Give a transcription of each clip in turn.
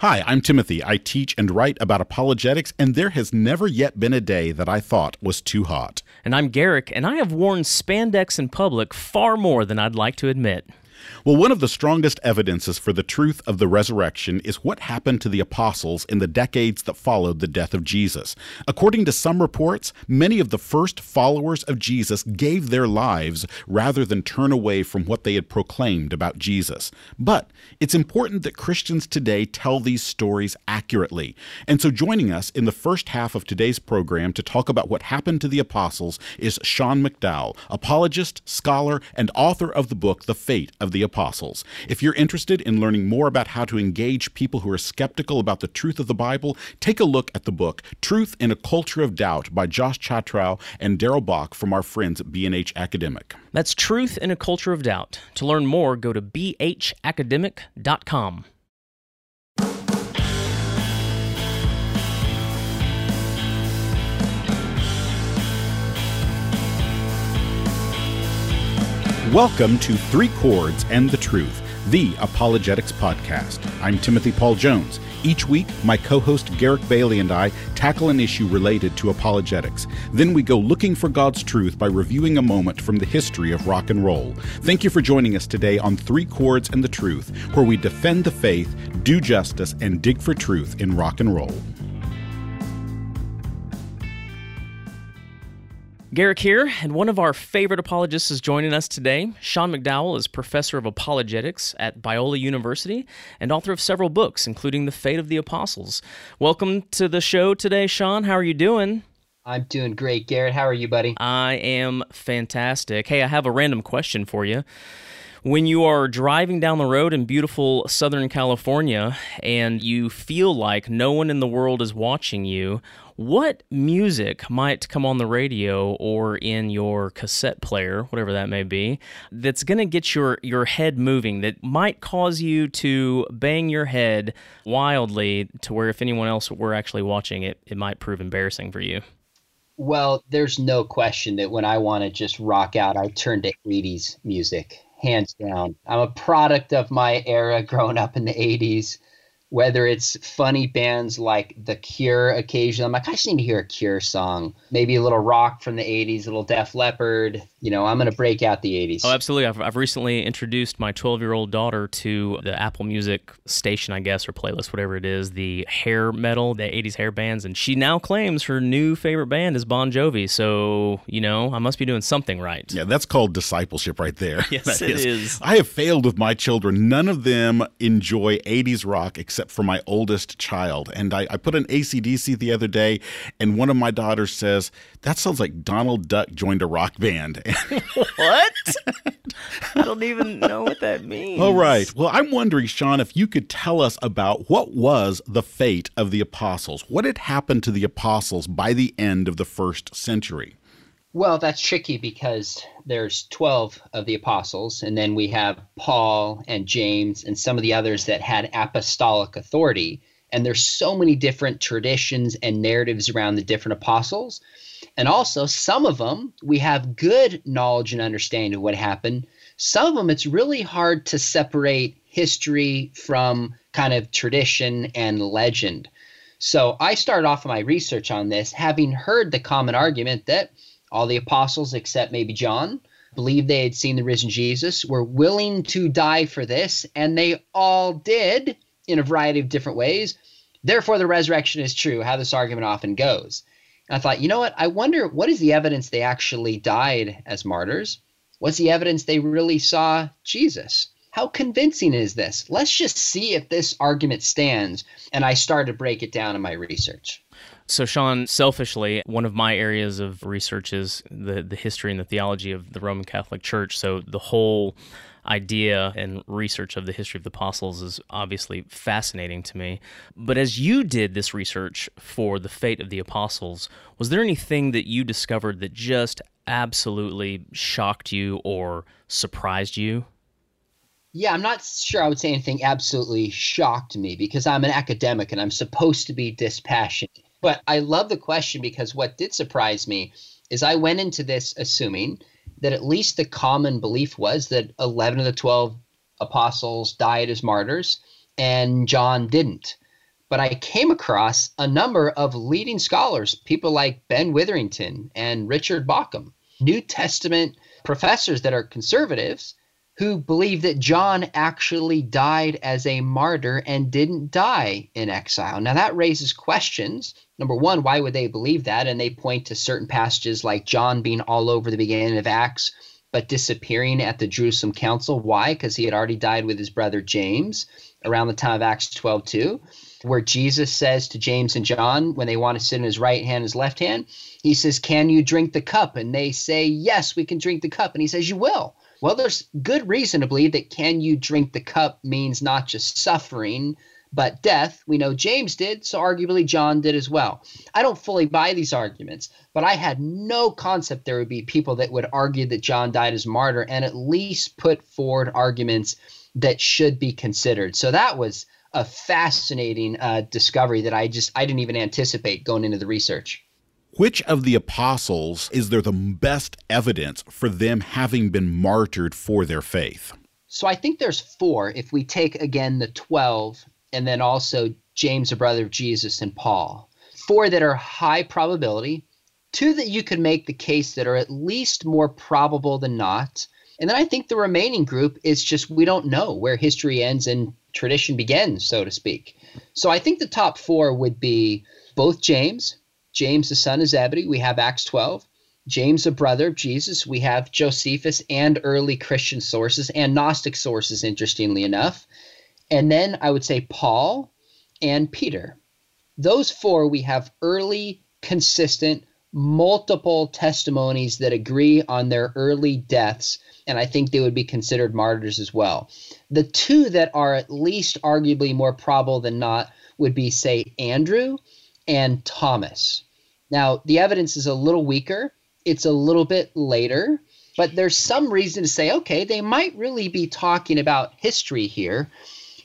Hi, I'm Timothy. I teach and write about apologetics, and there has never yet been a day that I thought was too hot. And I'm Garrick, and I have worn spandex in public far more than I'd like to admit. Well, one of the strongest evidences for the truth of the resurrection is what happened to the apostles in the decades that followed the death of Jesus. According to some reports, many of the first followers of Jesus gave their lives rather than turn away from what they had proclaimed about Jesus. But it's important that Christians today tell these stories accurately. And so joining us in the first half of today's program to talk about what happened to the apostles is Sean McDowell, apologist, scholar, and author of the book The Fate of the Apostles. If you're interested in learning more about how to engage people who are skeptical about the truth of the Bible, take a look at the book Truth in a Culture of Doubt by Josh Chatraw and Darrell Bock from our friends at B&H Academic. That's Truth in a Culture of Doubt. To learn more, go to bhacademic.com. Welcome to Three Chords and the Truth, the Apologetics Podcast. I'm Timothy Paul Jones. Each week, my co host Garrick Bailey and I tackle an issue related to apologetics. Then we go looking for God's truth by reviewing a moment from the history of rock and roll. Thank you for joining us today on Three Chords and the Truth, where we defend the faith, do justice, and dig for truth in rock and roll. Garrick here, and one of our favorite apologists is joining us today. Sean McDowell is professor of apologetics at Biola University and author of several books, including The Fate of the Apostles. Welcome to the show today, Sean. How are you doing? I'm doing great, Garrett. How are you, buddy? I am fantastic. Hey, I have a random question for you. When you are driving down the road in beautiful Southern California and you feel like no one in the world is watching you, what music might come on the radio or in your cassette player, whatever that may be, that's going to get your, your head moving, that might cause you to bang your head wildly to where if anyone else were actually watching it, it might prove embarrassing for you? Well, there's no question that when I want to just rock out, I turn to 80s music, hands down. I'm a product of my era growing up in the 80s whether it's funny bands like The Cure occasionally. I'm like, I just need to hear a Cure song. Maybe a little rock from the 80s, a little Def Leppard. You know, I'm going to break out the 80s. Oh, absolutely. I've, I've recently introduced my 12 year old daughter to the Apple Music station, I guess, or playlist, whatever it is, the hair metal, the 80s hair bands. And she now claims her new favorite band is Bon Jovi. So, you know, I must be doing something right. Yeah, that's called discipleship right there. Yes, it is. is. I have failed with my children. None of them enjoy 80s rock except except for my oldest child. And I, I put an ACDC the other day, and one of my daughters says, That sounds like Donald Duck joined a rock band. what? I don't even know what that means. All right. Well, I'm wondering, Sean, if you could tell us about what was the fate of the apostles. What had happened to the apostles by the end of the first century? Well, that's tricky because there's 12 of the apostles, and then we have Paul and James and some of the others that had apostolic authority. And there's so many different traditions and narratives around the different apostles. And also, some of them we have good knowledge and understanding of what happened. Some of them, it's really hard to separate history from kind of tradition and legend. So I started off my research on this having heard the common argument that all the apostles, except maybe John, believed they had seen the risen Jesus, were willing to die for this, and they all did in a variety of different ways. Therefore, the resurrection is true, how this argument often goes. And I thought, you know what? I wonder what is the evidence they actually died as martyrs? What's the evidence they really saw Jesus? How convincing is this? Let's just see if this argument stands. And I started to break it down in my research. So, Sean, selfishly, one of my areas of research is the, the history and the theology of the Roman Catholic Church. So, the whole idea and research of the history of the apostles is obviously fascinating to me. But as you did this research for the fate of the apostles, was there anything that you discovered that just absolutely shocked you or surprised you? Yeah, I'm not sure I would say anything absolutely shocked me because I'm an academic and I'm supposed to be dispassionate. But I love the question because what did surprise me is I went into this assuming that at least the common belief was that 11 of the 12 apostles died as martyrs and John didn't. but I came across a number of leading scholars, people like Ben Witherington and Richard Bauckham, New Testament professors that are conservatives who believe that John actually died as a martyr and didn't die in exile. Now, that raises questions. Number one, why would they believe that? And they point to certain passages like John being all over the beginning of Acts, but disappearing at the Jerusalem Council. Why? Because he had already died with his brother James around the time of Acts 12 2, where Jesus says to James and John when they want to sit in his right hand, his left hand, he says, Can you drink the cup? And they say, Yes, we can drink the cup. And he says, You will. Well, there's good reason to believe that can you drink the cup means not just suffering, but death. We know James did, so arguably John did as well. I don't fully buy these arguments, but I had no concept there would be people that would argue that John died as martyr and at least put forward arguments that should be considered. So that was a fascinating uh, discovery that I just I didn't even anticipate going into the research. Which of the apostles is there the best evidence for them having been martyred for their faith? So I think there's four. If we take again the 12 and then also James, the brother of Jesus, and Paul, four that are high probability, two that you could make the case that are at least more probable than not. And then I think the remaining group is just we don't know where history ends and tradition begins, so to speak. So I think the top four would be both James, James, the son of Zebedee, we have Acts 12. James, a brother of Jesus, we have Josephus and early Christian sources and Gnostic sources, interestingly enough. And then I would say Paul and Peter. Those four, we have early, consistent, multiple testimonies that agree on their early deaths, and I think they would be considered martyrs as well. The two that are at least arguably more probable than not would be, say, Andrew and Thomas. Now, the evidence is a little weaker, it's a little bit later, but there's some reason to say, okay, they might really be talking about history here.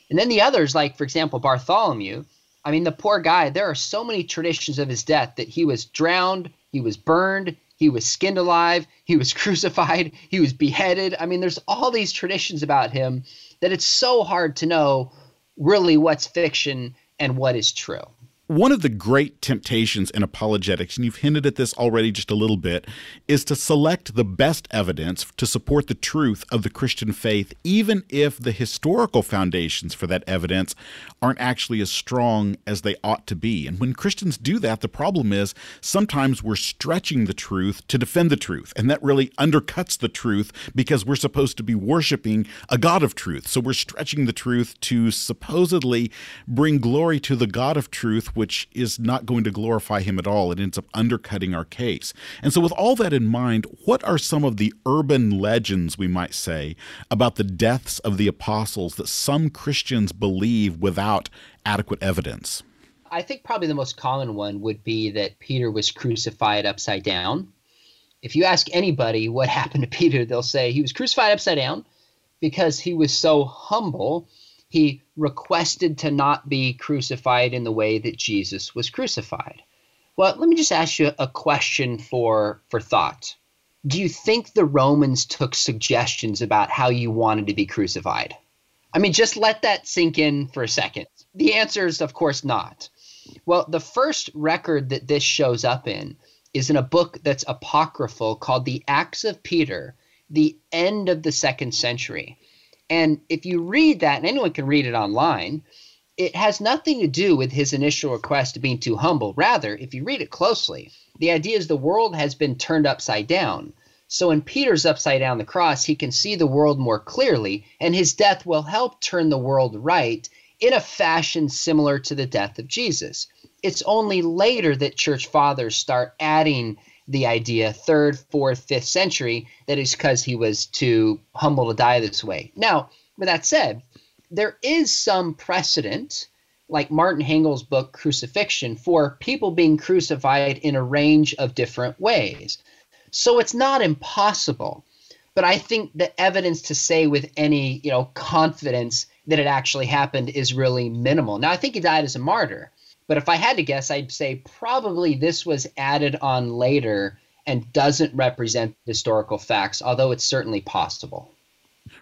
And then the others, like, for example, Bartholomew, I mean, the poor guy, there are so many traditions of his death that he was drowned, he was burned, he was skinned alive, he was crucified, he was beheaded. I mean, there's all these traditions about him that it's so hard to know really what's fiction and what is true. One of the great temptations in apologetics, and you've hinted at this already just a little bit, is to select the best evidence to support the truth of the Christian faith, even if the historical foundations for that evidence aren't actually as strong as they ought to be. And when Christians do that, the problem is sometimes we're stretching the truth to defend the truth, and that really undercuts the truth because we're supposed to be worshiping a God of truth. So we're stretching the truth to supposedly bring glory to the God of truth which is not going to glorify him at all. It ends up undercutting our case. And so, with all that in mind, what are some of the urban legends, we might say, about the deaths of the apostles that some Christians believe without adequate evidence? I think probably the most common one would be that Peter was crucified upside down. If you ask anybody what happened to Peter, they'll say he was crucified upside down because he was so humble he requested to not be crucified in the way that Jesus was crucified. Well, let me just ask you a question for, for thought. Do you think the Romans took suggestions about how you wanted to be crucified? I mean, just let that sink in for a second. The answer is, of course, not. Well, the first record that this shows up in is in a book that's apocryphal called The Acts of Peter, the end of the second century. And if you read that, and anyone can read it online, it has nothing to do with his initial request to being too humble. Rather, if you read it closely, the idea is the world has been turned upside down. So when Peter's upside down the cross, he can see the world more clearly, and his death will help turn the world right in a fashion similar to the death of Jesus. It's only later that church fathers start adding the idea third, fourth, fifth century that is because he was too humble to die this way. Now, with that said, there is some precedent, like Martin Hengel's book Crucifixion, for people being crucified in a range of different ways. So it's not impossible. But I think the evidence to say with any, you know, confidence that it actually happened is really minimal. Now I think he died as a martyr, but if I had to guess, I'd say probably this was added on later and doesn't represent historical facts, although it's certainly possible.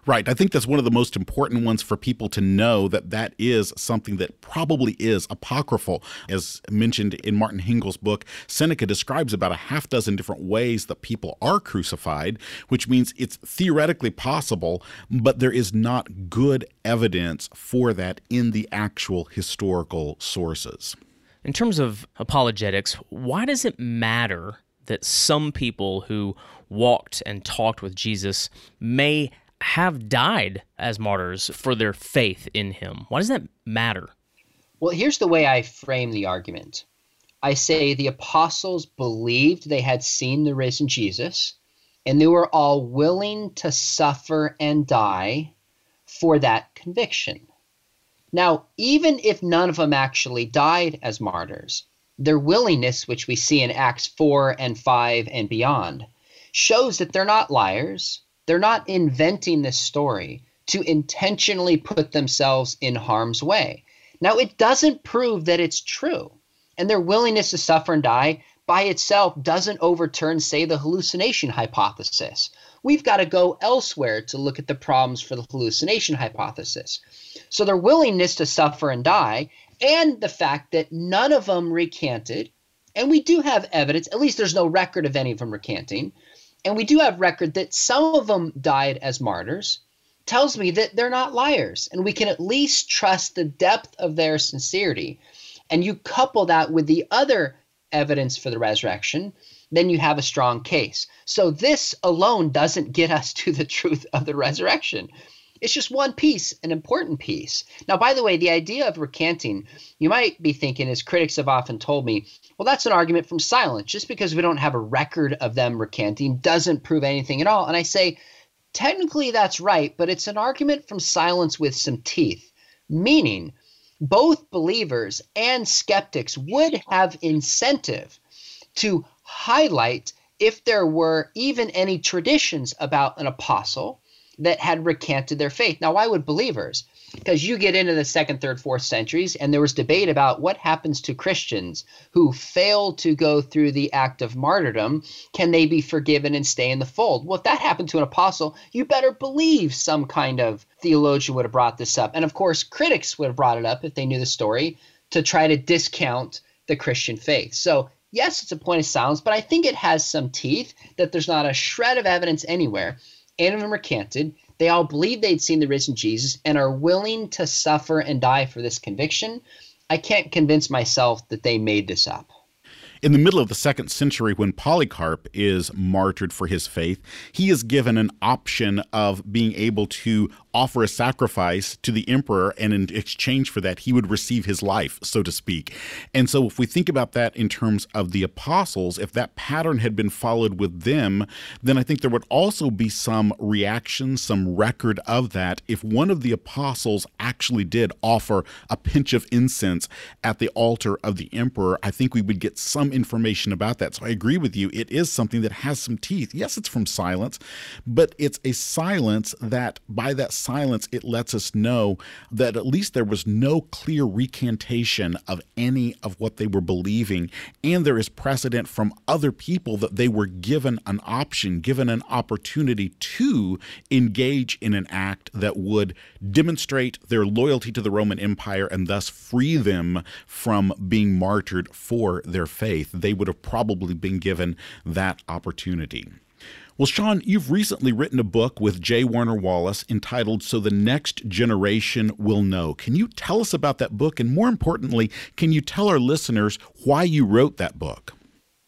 Right. I think that's one of the most important ones for people to know that that is something that probably is apocryphal. As mentioned in Martin Hengel's book, Seneca describes about a half dozen different ways that people are crucified, which means it's theoretically possible, but there is not good evidence for that in the actual historical sources. In terms of apologetics, why does it matter that some people who walked and talked with Jesus may have died as martyrs for their faith in him. Why does that matter? Well, here's the way I frame the argument I say the apostles believed they had seen the risen Jesus, and they were all willing to suffer and die for that conviction. Now, even if none of them actually died as martyrs, their willingness, which we see in Acts 4 and 5 and beyond, shows that they're not liars, they're not inventing this story to intentionally put themselves in harm's way. Now, it doesn't prove that it's true. And their willingness to suffer and die by itself doesn't overturn, say, the hallucination hypothesis. We've got to go elsewhere to look at the problems for the hallucination hypothesis. So, their willingness to suffer and die, and the fact that none of them recanted, and we do have evidence, at least there's no record of any of them recanting, and we do have record that some of them died as martyrs, tells me that they're not liars. And we can at least trust the depth of their sincerity. And you couple that with the other evidence for the resurrection, then you have a strong case. So this alone doesn't get us to the truth of the resurrection. It's just one piece, an important piece. Now, by the way, the idea of recanting, you might be thinking, as critics have often told me, well, that's an argument from silence. Just because we don't have a record of them recanting doesn't prove anything at all. And I say, technically that's right, but it's an argument from silence with some teeth, meaning both believers and skeptics would have incentive to highlight if there were even any traditions about an apostle that had recanted their faith. Now, why would believers? Because you get into the second, third, fourth centuries, and there was debate about what happens to Christians who fail to go through the act of martyrdom. Can they be forgiven and stay in the fold? Well, if that happened to an apostle, you better believe some kind of theologian would have brought this up. And of course, critics would have brought it up if they knew the story to try to discount the Christian faith. So, yes, it's a point of silence, but I think it has some teeth that there's not a shred of evidence anywhere and of them recanted. They all believe they'd seen the risen Jesus and are willing to suffer and die for this conviction. I can't convince myself that they made this up. In the middle of the second century, when Polycarp is martyred for his faith, he is given an option of being able to offer a sacrifice to the emperor, and in exchange for that, he would receive his life, so to speak. And so, if we think about that in terms of the apostles, if that pattern had been followed with them, then I think there would also be some reaction, some record of that. If one of the apostles actually did offer a pinch of incense at the altar of the emperor, I think we would get some information about that. So, I agree with you. It is something that has some teeth. Yes, it's from silence, but it's a silence that by that silence, it lets us know that at least there was no clear recantation of any of what they were believing. And there is precedent from other people that they were given an option, given an opportunity to engage in an act that would demonstrate their loyalty to the Roman Empire and thus free them from being martyred for their faith. They would have probably been given that opportunity. Well, Sean, you've recently written a book with J. Warner Wallace entitled So the Next Generation Will Know. Can you tell us about that book? And more importantly, can you tell our listeners why you wrote that book?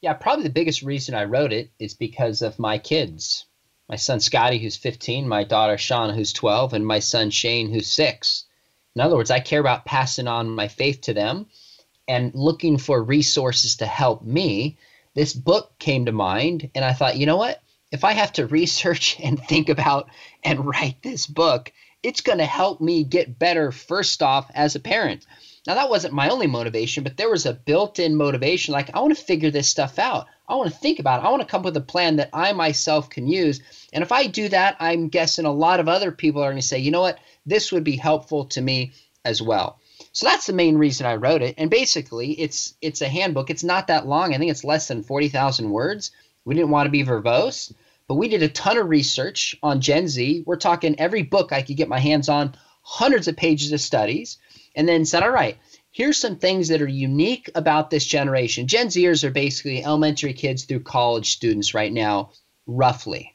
Yeah, probably the biggest reason I wrote it is because of my kids. My son Scotty, who's 15, my daughter Shauna, who's 12, and my son Shane, who's 6. In other words, I care about passing on my faith to them and looking for resources to help me. This book came to mind, and I thought, you know what? If I have to research and think about and write this book, it's going to help me get better first off as a parent. Now, that wasn't my only motivation, but there was a built in motivation like, I want to figure this stuff out. I want to think about it. I want to come up with a plan that I myself can use. And if I do that, I'm guessing a lot of other people are going to say, you know what, this would be helpful to me as well. So that's the main reason I wrote it. And basically, it's it's a handbook. It's not that long. I think it's less than 40,000 words. We didn't want to be verbose, But we did a ton of research on Gen Z. We're talking every book I could get my hands on, hundreds of pages of studies, and then said, all right, here's some things that are unique about this generation. Gen Zers are basically elementary kids through college students right now, roughly.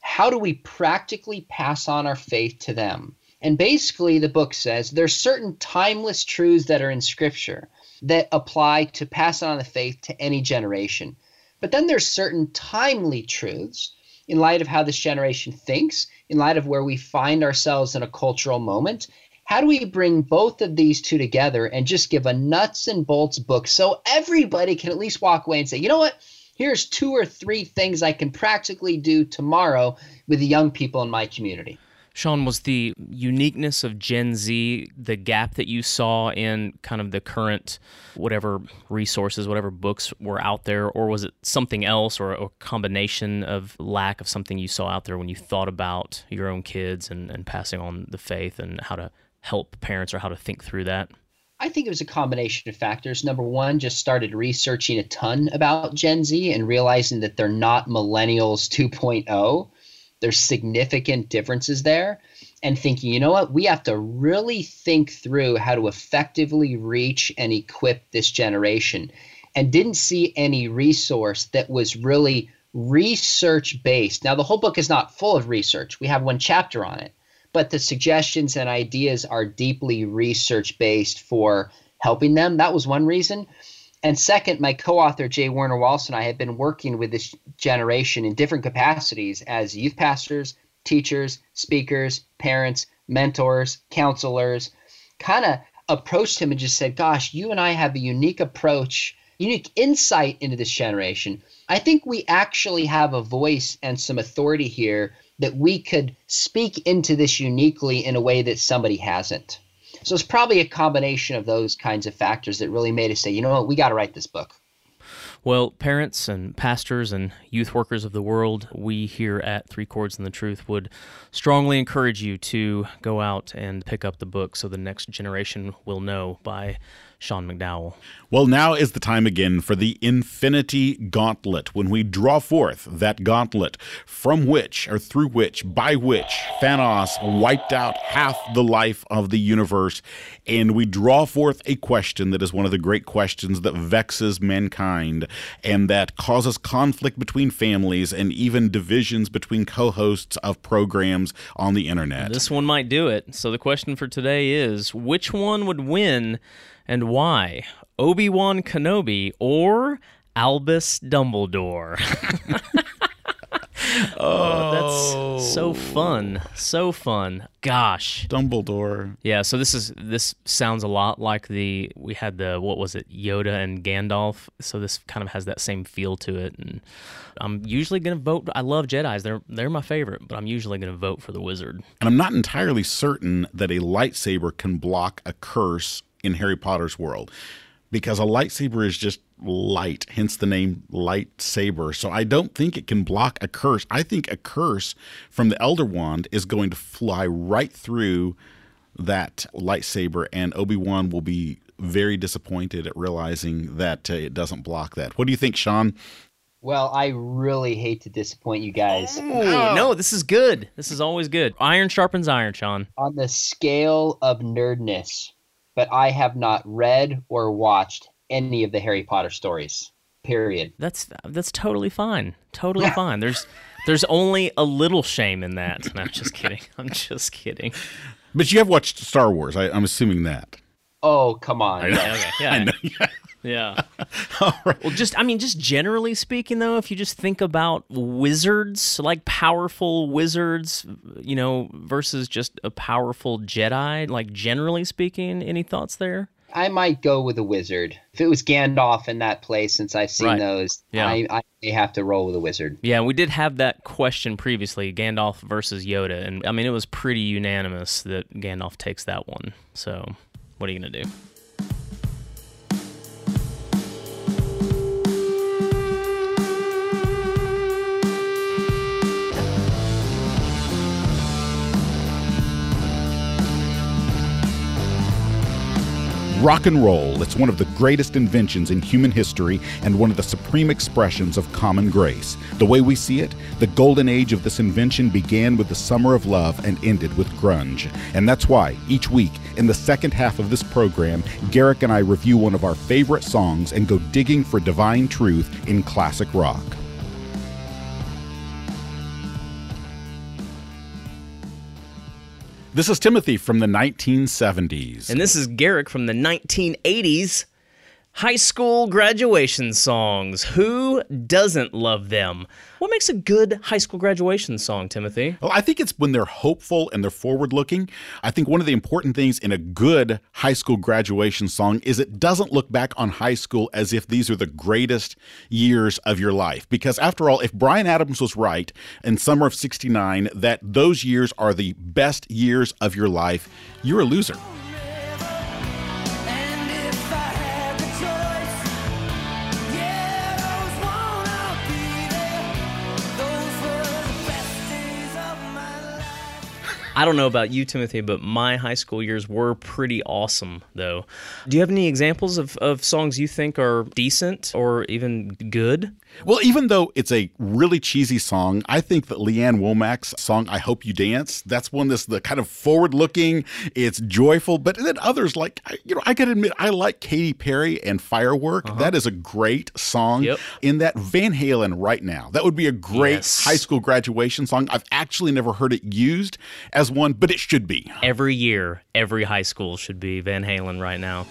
How do we practically pass on our faith to them? And basically, the book says there's certain timeless truths that are in Scripture that apply to pass on the faith to any generation. But then there's certain timely truths in light of how this generation thinks, in light of where we find ourselves in a cultural moment. How do we bring both of these two together and just give a nuts and bolts book so everybody can at least walk away and say, you know what? Here's two or three things I can practically do tomorrow with the young people in my community. Sean, was the uniqueness of Gen Z the gap that you saw in kind of the current whatever resources, whatever books were out there, or was it something else or a combination of lack of something you saw out there when you thought about your own kids and, and passing on the faith and how to help parents or how to think through that? I think it was a combination of factors. Number one, just started researching a ton about Gen Z and realizing that they're not millennials 2.0 there's significant differences there and thinking, you know what, we have to really think through how to effectively reach and equip this generation. And didn't see any resource that was really research based. Now, the whole book is not full of research, we have one chapter on it, but the suggestions and ideas are deeply research based for helping them. That was one reason. And second, my co author, J. Warner Wallace, and I have been working with this generation in different capacities as youth pastors, teachers, speakers, parents, mentors, counselors, kind of approached him and just said, Gosh, you and I have a unique approach, unique insight into this generation. I think we actually have a voice and some authority here that we could speak into this uniquely in a way that somebody hasn't. So it's probably a combination of those kinds of factors that really made us say, you know what, we got to write this book. Well, parents and pastors and youth workers of the world, we here at Three Chords and the Truth would strongly encourage you to go out and pick up the book so the next generation will know by Sean McDowell. Well, now is the time again for the Infinity Gauntlet, when we draw forth that gauntlet from which, or through which, by which Thanos wiped out half the life of the universe. And we draw forth a question that is one of the great questions that vexes mankind and that causes conflict between families and even divisions between co hosts of programs on the internet. This one might do it. So the question for today is which one would win? And why? Obi Wan Kenobi or Albus Dumbledore? oh, that's so oh. fun. So fun. Gosh. Dumbledore. Yeah, so this is this sounds a lot like the we had the what was it, Yoda and Gandalf. So this kind of has that same feel to it and I'm usually going to vote I love Jedi's. They're they're my favorite, but I'm usually going to vote for the wizard. And I'm not entirely certain that a lightsaber can block a curse in Harry Potter's world because a lightsaber is just light, hence the name lightsaber. So I don't think it can block a curse. I think a curse from the Elder Wand is going to fly right through that lightsaber, and Obi Wan will be very disappointed at realizing that uh, it doesn't block that. What do you think, Sean? Well, I really hate to disappoint you guys. Oh, no, this is good. This is always good. Iron sharpens iron, Sean. On the scale of nerdness, but I have not read or watched any of the Harry Potter stories. Period. That's that's totally fine. Totally fine. There's there's only a little shame in that. No, I'm just kidding. I'm just kidding. But you have watched Star Wars. I, am assuming that. Oh come on! Yeah, okay. yeah. I know. Yeah. All right. Well, just I mean, just generally speaking, though, if you just think about wizards, like powerful wizards, you know, versus just a powerful Jedi, like generally speaking, any thoughts there? I might go with a wizard. If it was Gandalf in that place, since I've seen right. those, yeah. I, I may have to roll with a wizard. Yeah, we did have that question previously, Gandalf versus Yoda, and I mean it was pretty unanimous that Gandalf takes that one. So, what are you gonna do? Rock and roll, it's one of the greatest inventions in human history and one of the supreme expressions of common grace. The way we see it, the golden age of this invention began with the summer of love and ended with grunge. And that's why, each week, in the second half of this program, Garrick and I review one of our favorite songs and go digging for divine truth in classic rock. This is Timothy from the 1970s. And this is Garrick from the 1980s. High school graduation songs. Who doesn't love them? What makes a good high school graduation song, Timothy? Well, I think it's when they're hopeful and they're forward looking. I think one of the important things in a good high school graduation song is it doesn't look back on high school as if these are the greatest years of your life. Because after all, if Bryan Adams was right in summer of 69 that those years are the best years of your life, you're a loser. I don't know about you, Timothy, but my high school years were pretty awesome, though. Do you have any examples of, of songs you think are decent or even good? Well, even though it's a really cheesy song, I think that Lee Ann Womack's song "I Hope You Dance" that's one that's the kind of forward-looking, it's joyful. But then others like you know, I gotta admit, I like Katy Perry and "Firework." Uh-huh. That is a great song. Yep. In that Van Halen right now, that would be a great yes. high school graduation song. I've actually never heard it used as one, but it should be. Every year, every high school should be Van Halen right now.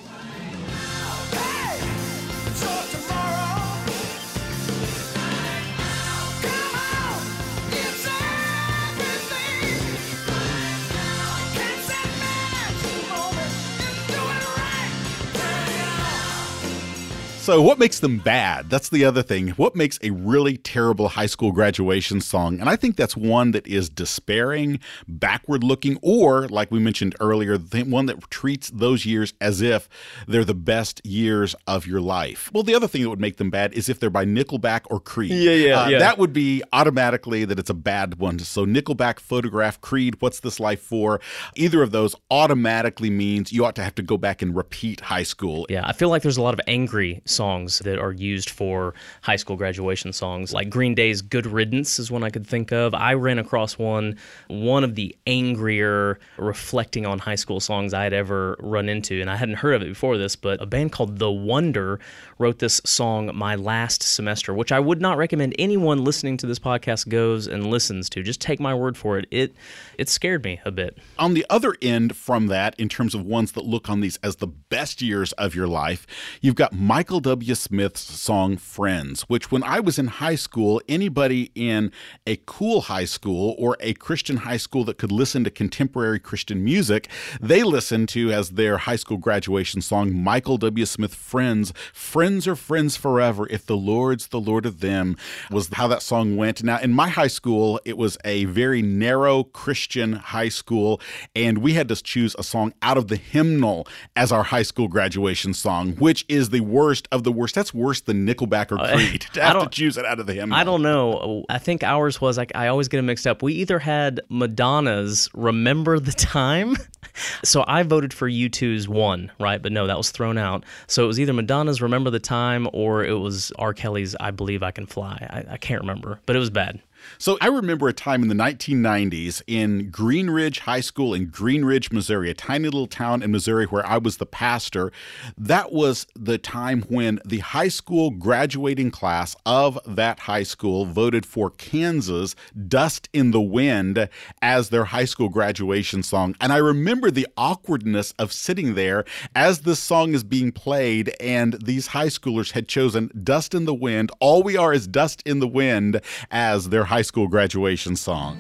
So, what makes them bad? That's the other thing. What makes a really terrible high school graduation song? And I think that's one that is despairing, backward looking, or, like we mentioned earlier, the one that treats those years as if they're the best years of your life. Well, the other thing that would make them bad is if they're by Nickelback or Creed. Yeah, yeah, uh, yeah. That would be automatically that it's a bad one. So, Nickelback, Photograph, Creed, What's This Life For? Either of those automatically means you ought to have to go back and repeat high school. Yeah, I feel like there's a lot of angry songs that are used for high school graduation songs. Like Green Day's Good Riddance is one I could think of. I ran across one, one of the angrier reflecting on high school songs I had ever run into. And I hadn't heard of it before this, but a band called The Wonder wrote this song my last semester, which I would not recommend anyone listening to this podcast goes and listens to. Just take my word for it. It it scared me a bit. On the other end from that, in terms of ones that look on these as the best years of your life, you've got Michael W. Smith's song Friends, which when I was in high school, anybody in a cool high school or a Christian high school that could listen to contemporary Christian music, they listened to as their high school graduation song Michael W. Smith Friends. Friends are friends forever if the Lord's the Lord of them was how that song went. Now, in my high school, it was a very narrow Christian high school, and we had to choose a song out of the hymnal as our high school graduation song, which is the worst of the worst. That's worse than Nickelback or uh, Creed to have to choose it out of the hymn. I don't know. I think ours was like I always get them mixed up. We either had Madonna's "Remember the Time," so I voted for U2's "One," right? But no, that was thrown out. So it was either Madonna's "Remember the Time" or it was R. Kelly's "I Believe I Can Fly." I, I can't remember, but it was bad. So I remember a time in the 1990s in Green Ridge High School in Green Ridge, Missouri, a tiny little town in Missouri where I was the pastor. That was the time when the high school graduating class of that high school voted for Kansas Dust in the Wind as their high school graduation song. And I remember the awkwardness of sitting there as this song is being played and these high schoolers had chosen Dust in the Wind, All We Are is Dust in the Wind as their high school graduation song.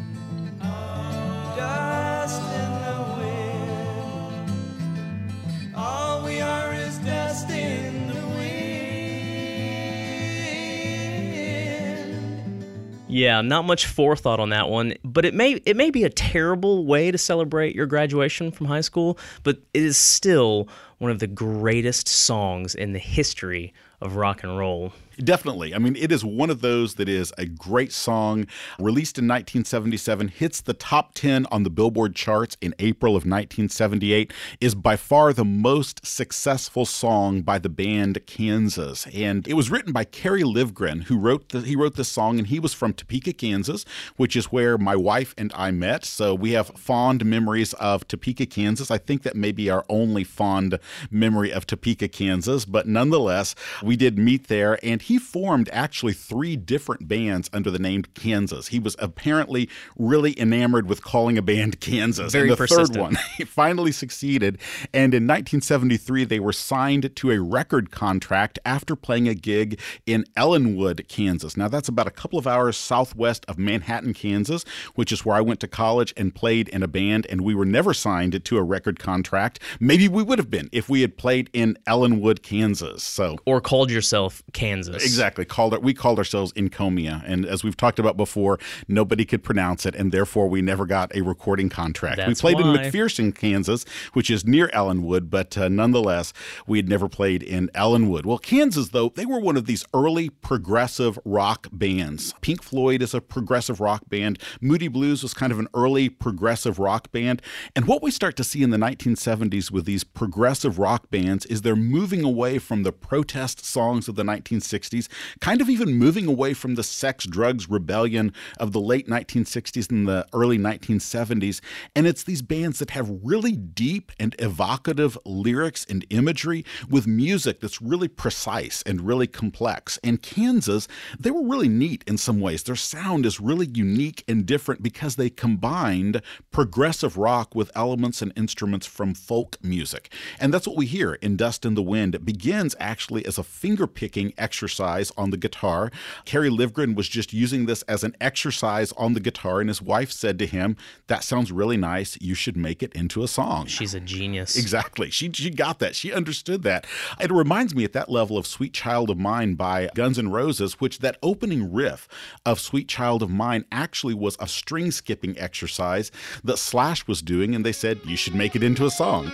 Yeah, not much forethought on that one, but it may it may be a terrible way to celebrate your graduation from high school, but it is still one of the greatest songs in the history of rock and roll. Definitely. I mean, it is one of those that is a great song. Released in 1977, hits the top 10 on the Billboard charts in April of 1978, is by far the most successful song by the band Kansas. And it was written by Kerry Livgren, who wrote the, he wrote this song, and he was from Topeka, Kansas, which is where my wife and I met. So we have fond memories of Topeka, Kansas. I think that may be our only fond memory of Topeka, Kansas, but nonetheless, we did meet there, and he formed actually three different bands under the name Kansas. He was apparently really enamored with calling a band Kansas. Very and the persistent. third one, he finally succeeded. And in 1973, they were signed to a record contract after playing a gig in Ellinwood, Kansas. Now, that's about a couple of hours southwest of Manhattan, Kansas, which is where I went to college and played in a band. And we were never signed to a record contract. Maybe we would have been if we had played in Ellinwood, Kansas. So, Or called yourself Kansas. Exactly. Called it. We called ourselves Encomia, and as we've talked about before, nobody could pronounce it, and therefore we never got a recording contract. we That's played in why. McPherson, Kansas, which is near Ellinwood, but uh, nonetheless, we had never played in Ellenwood. Well, Kansas, though, they were one of these early progressive rock bands. Pink Floyd is a progressive rock band. Moody Blues was kind of an early progressive rock band, and what we start to see in the 1970s with these progressive rock bands is they're moving away from the protest songs of the 1960s, kind of even moving away from the sex, drugs, rebellion of the late 1960s and the early 1970s. And it's these bands that have really deep and evocative lyrics and imagery with music that's really precise and really complex. And Kansas, they were really neat in some ways. Their sound is really unique and different because they combined progressive rock with elements and instruments from folk music. And that's what we hear in Dust in the Wind. It begins actually as a finger picking exercise on the guitar. Kerry Livgren was just using this as an exercise on the guitar, and his wife said to him, That sounds really nice. You should make it into a song. She's a genius. Exactly. She, she got that. She understood that. It reminds me at that level of Sweet Child of Mine by Guns N' Roses, which that opening riff of Sweet Child of Mine actually was a string skipping exercise that Slash was doing, and they said, You should make it into a song.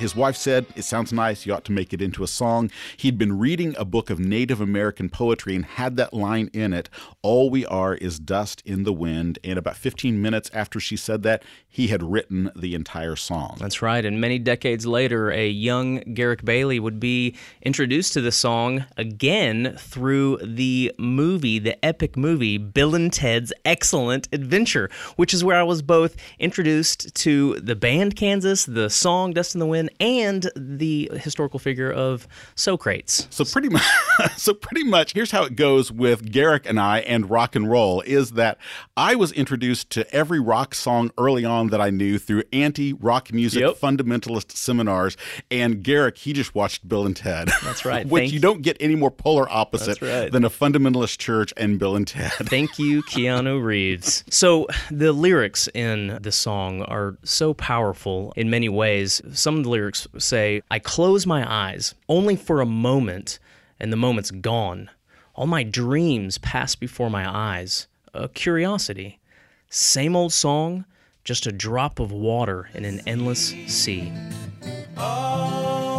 His wife said, It sounds nice. You ought to make it into a song. He'd been reading a book of Native American poetry and had that line in it All we are is dust in the wind. And about 15 minutes after she said that, he had written the entire song. That's right. And many decades later, a young Garrick Bailey would be introduced to the song again through the movie, the epic movie, Bill and Ted's Excellent Adventure, which is where I was both introduced to the band Kansas, the song Dust in the Wind, and the historical figure of Socrates. So pretty much, so pretty much, here's how it goes with Garrick and I and rock and roll: is that I was introduced to every rock song early on that I knew through anti-rock music Yep. fundamentalist seminars, and Garrick he just watched Bill and Ted. That's right. which Thank you don't get any more polar opposite right. than a fundamentalist church and Bill and Ted. Thank you, Keanu Reeves. So, the lyrics in the song are so powerful in many ways. Some of the lyrics say, I close my eyes only for a moment, and the moment's gone. All my dreams pass before my eyes. A curiosity. Same old song, just a drop of water in an endless sea. All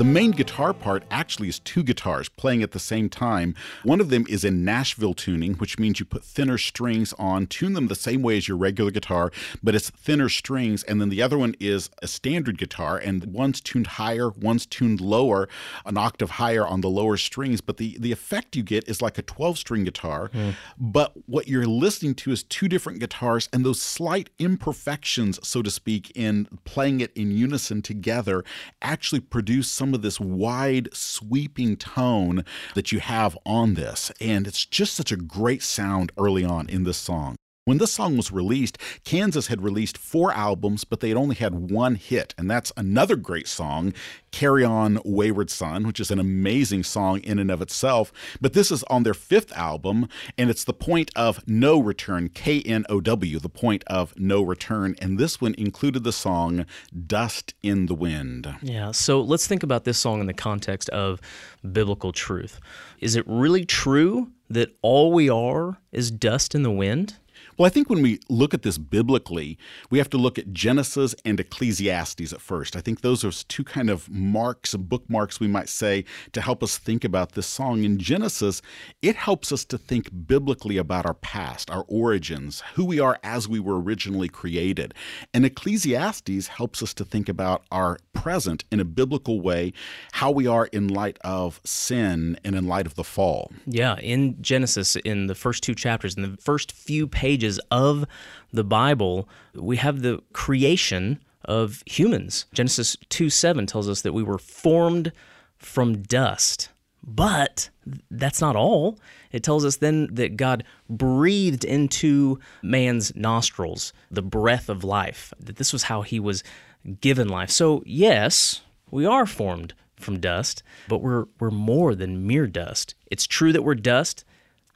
The main guitar part actually is two guitars playing at the same time. One of them is in Nashville tuning, which means you put thinner strings on, tune them the same way as your regular guitar, but it's thinner strings. And then the other one is a standard guitar, and one's tuned higher, one's tuned lower, an octave higher on the lower strings. But the, the effect you get is like a 12 string guitar. Hmm. But what you're listening to is two different guitars, and those slight imperfections, so to speak, in playing it in unison together actually produce some of this wide, sweeping tone that you have on this. And it's just such a great sound early on in this song. When this song was released, Kansas had released four albums, but they had only had one hit, and that's another great song, Carry On Wayward Son, which is an amazing song in and of itself. But this is on their fifth album, and it's the Point of Know Return, K N O W, the Point of Know Return. And this one included the song Dust in the Wind. Yeah, so let's think about this song in the context of biblical truth. Is it really true that all we are is dust in the wind? Well, I think when we look at this biblically, we have to look at Genesis and Ecclesiastes at first. I think those are two kind of marks, bookmarks, we might say, to help us think about this song. In Genesis, it helps us to think biblically about our past, our origins, who we are as we were originally created. And Ecclesiastes helps us to think about our present in a biblical way, how we are in light of sin and in light of the fall. Yeah, in Genesis, in the first two chapters, in the first few pages of the Bible, we have the creation of humans. Genesis 2 7 tells us that we were formed from dust. But that's not all. It tells us then that God breathed into man's nostrils the breath of life, that this was how he was given life. So, yes, we are formed from dust, but we're, we're more than mere dust. It's true that we're dust,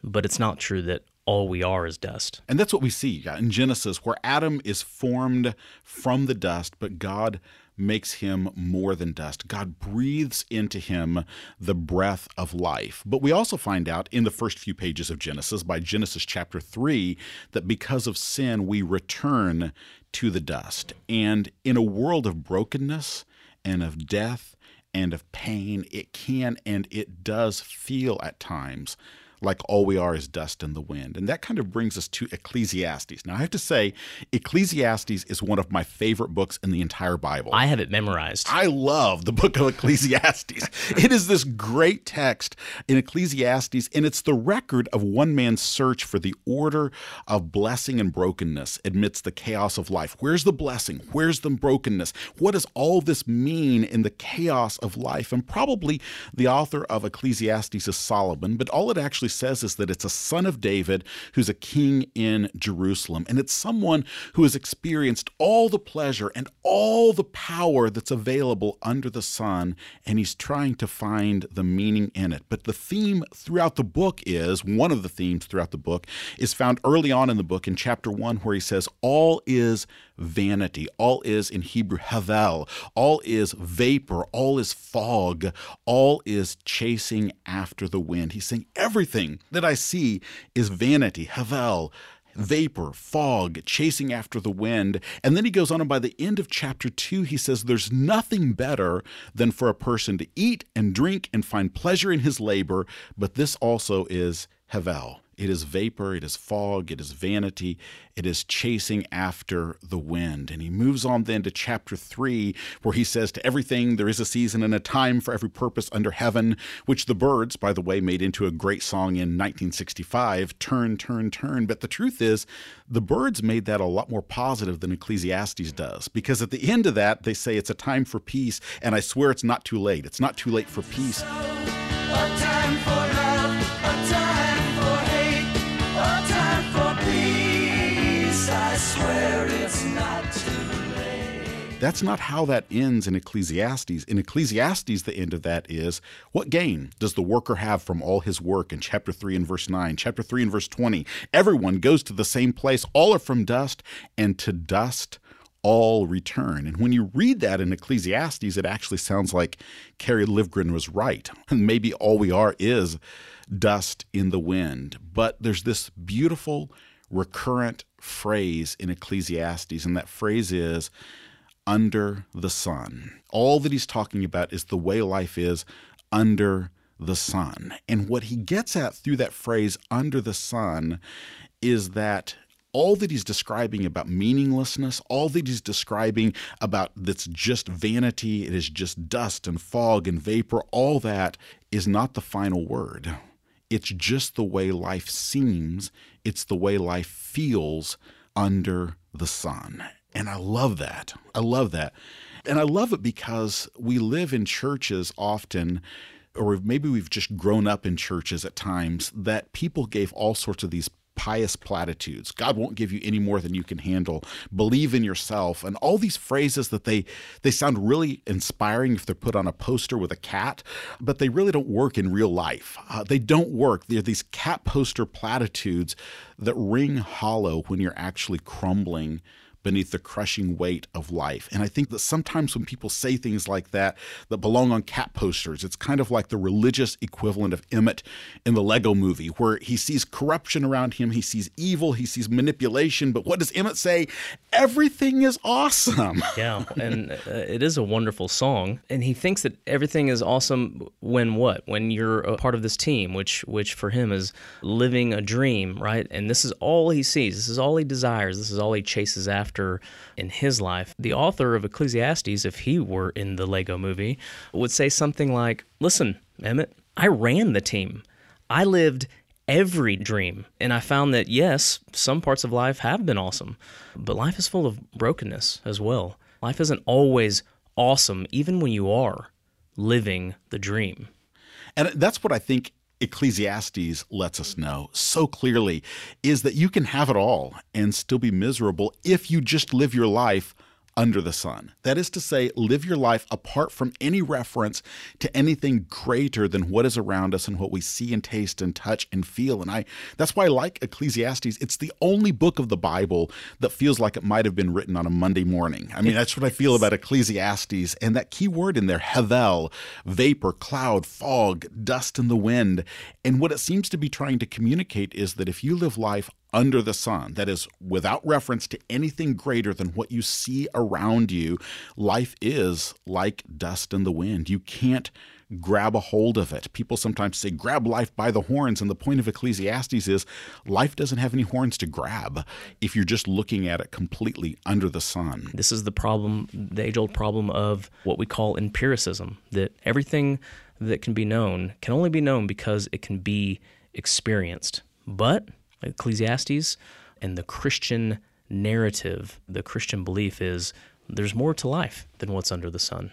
but it's not true that all we are is dust. And that's what we see in Genesis, where Adam is formed from the dust, but God makes him more than dust. God breathes into him the breath of life. But we also find out in the first few pages of Genesis, by Genesis chapter 3, that because of sin, we return to the dust. And in a world of brokenness and of death and of pain, it can and it does feel at times like all we are is dust in the wind. And that kind of brings us to Ecclesiastes. Now, I have to say, Ecclesiastes is one of my favorite books in the entire Bible. I have it memorized. I love the book of Ecclesiastes. it is this great text in Ecclesiastes, and it's the record of one man's search for the order of blessing and brokenness amidst the chaos of life. Where's the blessing? Where's the brokenness? What does all this mean in the chaos of life? And probably the author of Ecclesiastes is Solomon, but all it actually says is that it's a son of David who's a king in Jerusalem, and it's someone who has experienced all the pleasure and all the power that's available under the sun, and he's trying to find the meaning in it. But the theme throughout the book is one of the themes throughout the book is found early on in the book in chapter one, where he says, All is vanity, all is in Hebrew havel, all is vapor, all is fog, all is chasing after the wind. He's saying, Everything that I see is vanity, havel, vapor, fog, chasing after the wind. And then he goes on, and by the end of chapter two, he says, There's nothing better than for a person to eat and drink and find pleasure in his labor, but this also is Havel. It is vapor, it is fog, it is vanity, it is chasing after the wind. And he moves on then to chapter 3, where he says, To everything there is a season and a time for every purpose under heaven, which the Byrds, by the way, made into a great song in 1965 Turn, Turn, Turn. But the truth is, the Byrds made that a lot more positive than Ecclesiastes does, because at the end of that, they say it's a time for peace, and I swear it's not too late. It's not too late for peace. That's not how that ends in Ecclesiastes. In Ecclesiastes, the end of that is what gain does the worker have from all his work in chapter 3 and verse 9, chapter 3 and verse 20? Everyone goes to the same place, all are from dust, and to dust all return. And when you read that in Ecclesiastes, it actually sounds like Kerry Livgren was right. And maybe all we are is dust in the wind. But there's this beautiful recurrent phrase in Ecclesiastes, and that phrase is under the sun. All that he's talking about is the way life is under the sun. And what he gets at through that phrase, under the sun, is that all that he's describing about meaninglessness, all that he's describing about that's just vanity, it is just dust and fog and vapor, all that is not the final word. It's just the way life seems, it's the way life feels under the sun. And I love that. I love that. And I love it because we live in churches often, or maybe we've just grown up in churches at times, that people gave all sorts of these pious platitudes. God won't give you any more than you can handle. Believe in yourself, and all these phrases that they they sound really inspiring if they're put on a poster with a cat, but they really don't work in real life. Uh, they don't work. They're these cat poster platitudes that ring hollow when you're actually crumbling beneath the crushing weight of life. And I think that sometimes when people say things like that that belong on cat posters, it's kind of like the religious equivalent of Emmett in the Lego movie, where he sees corruption around him, he sees evil, he sees manipulation. But what does Emmett say? Everything is awesome. Yeah, and uh, it is a wonderful song. And he thinks that everything is awesome when what? When you're a part of this team, which which for him is living a dream, right? And this is all he sees. This is all he desires. This is all he chases after in his life. The author of Ecclesiastes, if he were in the Lego movie, would say something like, "Listen, Emmett, I ran the team. I lived every dream. And I found that, yes, some parts of life have been awesome, but life is full of brokenness as well. Life isn't always awesome, even when you are living the dream. And that's what I think Ecclesiastes lets us know so clearly is that you can have it all and still be miserable if you just live your life under the sun. That is to say, live your life apart from any reference to anything greater than what is around us and what we see and taste and touch and feel. And I that's why I like Ecclesiastes. It's the only book of the Bible that feels like it might have been written on a Monday morning. I mean, that's what I feel about Ecclesiastes. And that key word in there, hevel, vapor, cloud, fog, dust in the wind. And what it seems to be trying to communicate is that if you live life under the sun, that is, without reference to anything greater than what you see around you, life is like dust in the wind. You can't grab a hold of it. People sometimes say, grab life by the horns. And the point of Ecclesiastes is life doesn't have any horns to grab if you're just looking at it completely under the sun. This is the problem, the age old problem of what we call empiricism that everything that can be known can only be known because it can be experienced. But Ecclesiastes and the Christian narrative, the Christian belief is there's more to life than what's under the sun.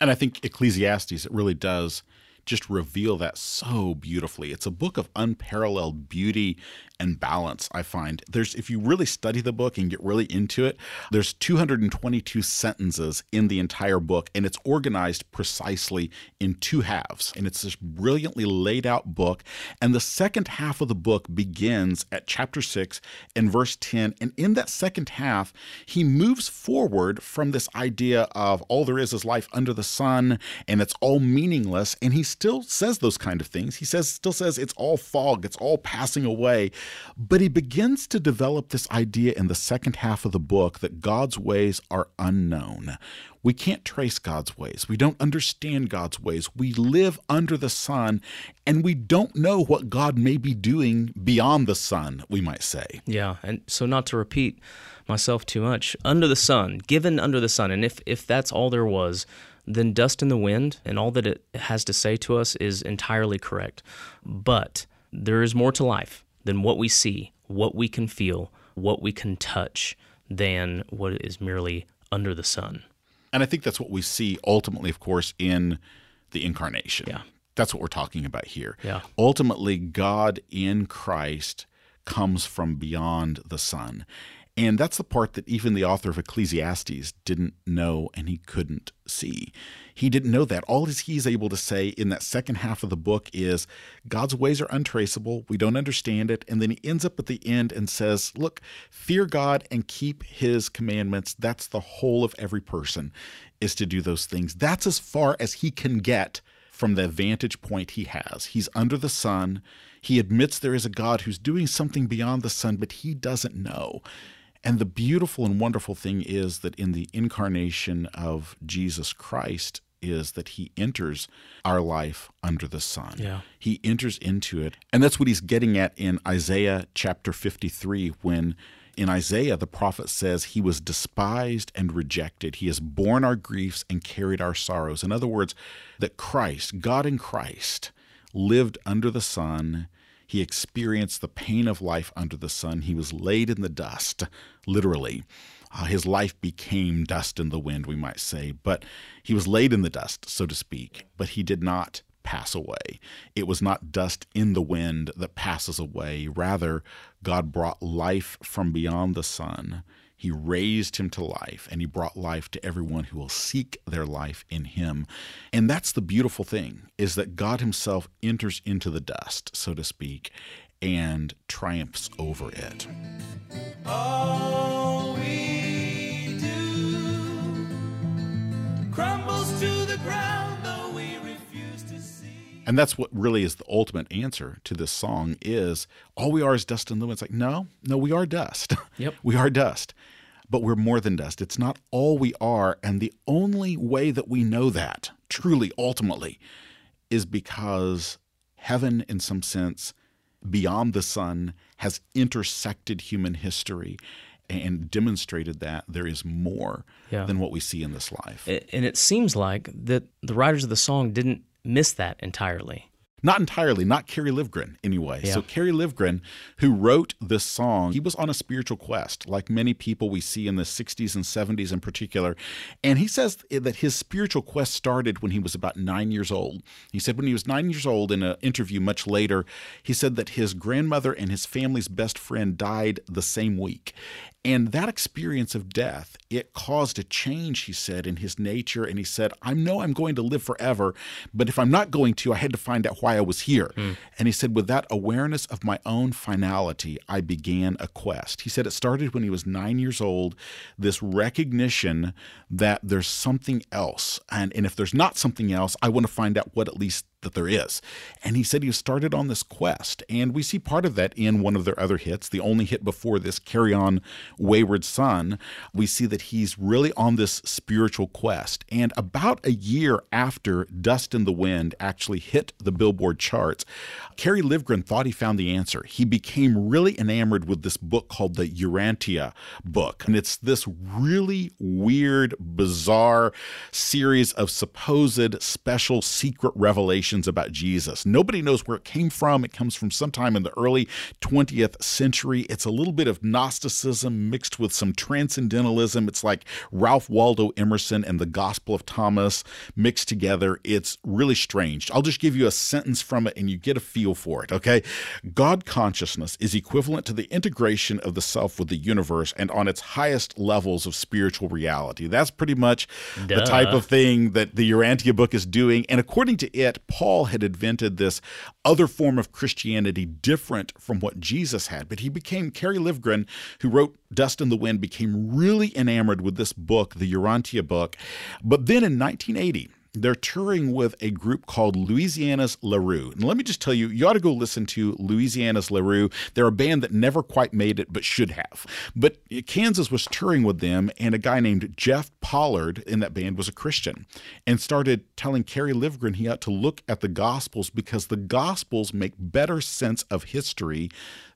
And I think Ecclesiastes, it really does just reveal that so beautifully. It's a book of unparalleled beauty and balance, I find. There's if you really study the book and get really into it, there's 222 sentences in the entire book and it's organized precisely in two halves. And it's this brilliantly laid out book. And the second half of the book begins at chapter 6 and verse 10. And in that second half, he moves forward from this idea of all there is is life under the sun and it's all meaningless and he still says those kind of things. He says still says it's all fog, it's all passing away. But he begins to develop this idea in the second half of the book that God's ways are unknown. We can't trace God's ways. We don't understand God's ways. We live under the sun and we don't know what God may be doing beyond the sun, we might say. Yeah, and so not to repeat myself too much, under the sun, given under the sun, and if if that's all there was, then dust in the wind and all that it has to say to us is entirely correct. But there is more to life than what we see, what we can feel, what we can touch, than what is merely under the sun. And I think that's what we see ultimately, of course, in the incarnation. Yeah. That's what we're talking about here. Yeah. Ultimately, God in Christ comes from beyond the sun. And that's the part that even the author of Ecclesiastes didn't know and he couldn't see. He didn't know that. All he's able to say in that second half of the book is God's ways are untraceable. We don't understand it. And then he ends up at the end and says, Look, fear God and keep his commandments. That's the whole of every person is to do those things. That's as far as he can get from the vantage point he has. He's under the sun. He admits there is a God who's doing something beyond the sun, but he doesn't know. And the beautiful and wonderful thing is that in the incarnation of Jesus Christ, is that he enters our life under the sun. Yeah. He enters into it. And that's what he's getting at in Isaiah chapter 53 when in Isaiah the prophet says he was despised and rejected. He has borne our griefs and carried our sorrows. In other words, that Christ, God in Christ, lived under the sun. He experienced the pain of life under the sun. He was laid in the dust, literally. Uh, his life became dust in the wind, we might say, but he was laid in the dust, so to speak. But he did not pass away. It was not dust in the wind that passes away. Rather, God brought life from beyond the sun. He raised him to life and he brought life to everyone who will seek their life in him. And that's the beautiful thing is that God himself enters into the dust, so to speak, and triumphs over it. All And that's what really is the ultimate answer to this song is all we are is dust and wind. It's like, no, no, we are dust. Yep. we are dust. But we're more than dust. It's not all we are. And the only way that we know that, truly, ultimately, is because heaven, in some sense, beyond the sun, has intersected human history and demonstrated that there is more Yeah. than what we see in this life. And it seems like that the writers of the song didn't miss that entirely. Not entirely, not Kerry Livgren anyway. Yeah. So Kerry Livgren, who wrote this song, he was on a spiritual quest, like many people we see in the 60s and 70s in particular. And he says that his spiritual quest started when he was about nine years old. He said when he was nine years old, in an interview much later, he said that his grandmother and his family's best friend died the same week. And that experience of death, it caused a change, he said, in his nature. And he said, I know I'm going to live forever, but if I'm not going to, I had to find out why I was here. Hmm. And he said, with that awareness of my own finality, I began a quest. He said it started when he was nine years old, this recognition that there's something else. And, and if there's not something else, I want to find out what at least that there is. And he said he started on this quest. And we see part of that in one of their other hits, the only hit before this, Carry On Wayward Son. We see that he's really on this spiritual quest. And about a year after Dust in the Wind actually hit the Billboard charts, Kerry Livgren thought he found the answer. He became really enamored with this book called the Urantia book. And it's this really weird, bizarre series of supposed special secret revelations about Jesus. Nobody knows where it came from. It comes from sometime in the early 20th century. It's a little bit of Gnosticism mixed with some transcendentalism. It's like Ralph Waldo Emerson and the Gospel of Thomas mixed together. It's really strange. I'll just give you a sentence from it and you get a feel for it, okay? God consciousness is equivalent to the integration of the self with the universe and on its highest levels of spiritual reality. That's pretty much the type of thing that the Urantia book is doing. And according to it, Paul had invented this other form of Christianity different from what Jesus had. But he became, Kerry Livgren, who wrote Dust in the Wind, became really enamored with this book, the Urantia book. But then in 1980, they're touring with a group called Louisiana's LeRoux. And let me just tell you, you ought to go listen to Louisiana's LeRoux. They're a band that never quite made it, but should have. But eh, Kansas was touring with them, and a guy named Jeff Pollard in that band was a Christian and started telling Kerry Livgren he ought to look at the Gospels because the Gospels make better sense of history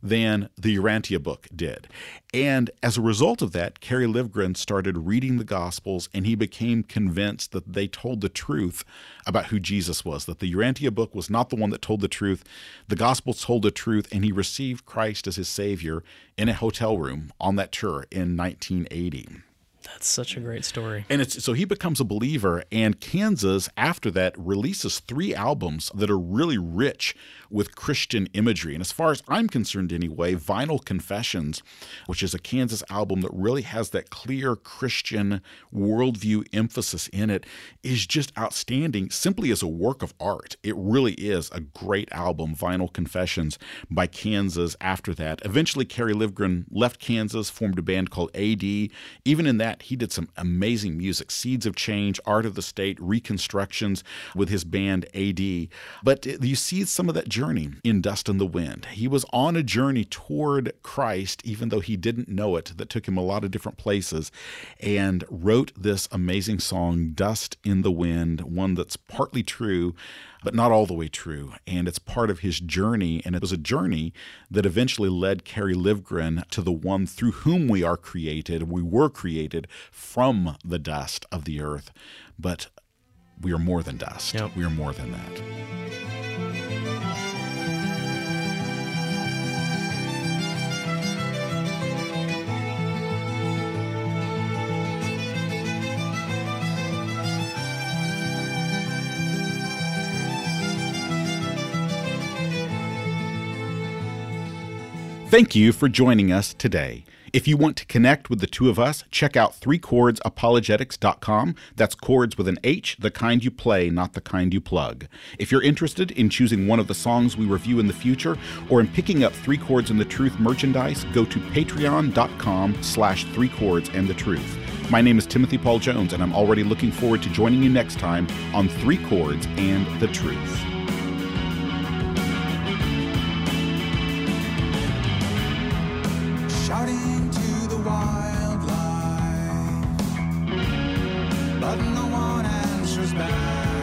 than the Urantia book did. And as a result of that, Kerry Livgren started reading the Gospels and he became convinced that they told the truth about who Jesus was, that the Urantia book was not the one that told the truth. The Gospels told the truth, and he received Christ as his Savior in a hotel room on that tour in 1980. That's such a great story. And it's so he becomes a believer, and Kansas after that releases three albums that are really rich with Christian imagery. And as far as I'm concerned, anyway, Vinyl Confessions, which is a Kansas album that really has that clear Christian worldview emphasis in it, is just outstanding simply as a work of art. It really is a great album, Vinyl Confessions by Kansas after that. Eventually, Kerry Livgren left Kansas, formed a band called AD. Even in that, he did some amazing music Seeds of Change, Art of the State, reconstructions with his band AD. But you see some of that journey in Dust in the Wind. He was on a journey toward Christ, even though he didn't know it, that took him a lot of different places, and wrote this amazing song, Dust in the Wind, one that's partly true but not all the way true. And it's part of his journey. And it was a journey that eventually led Kerry Livgren to the one through whom we are created. We were created from the dust of the earth, but we are more than dust. Yep. We are more than that. Thank you for joining us today. If you want to connect with the two of us, check out threechordsapologetics.com. That's chords with an H, the kind you play, not the kind you plug. If you're interested in choosing one of the songs we review in the future or in picking up Three Chords and the Truth merchandise, go to patreon.com slash three chords and the truth. My name is Timothy Paul Jones, and I'm already looking forward to joining you next time on Three Chords and the Truth. Wildlife, but no one answers back.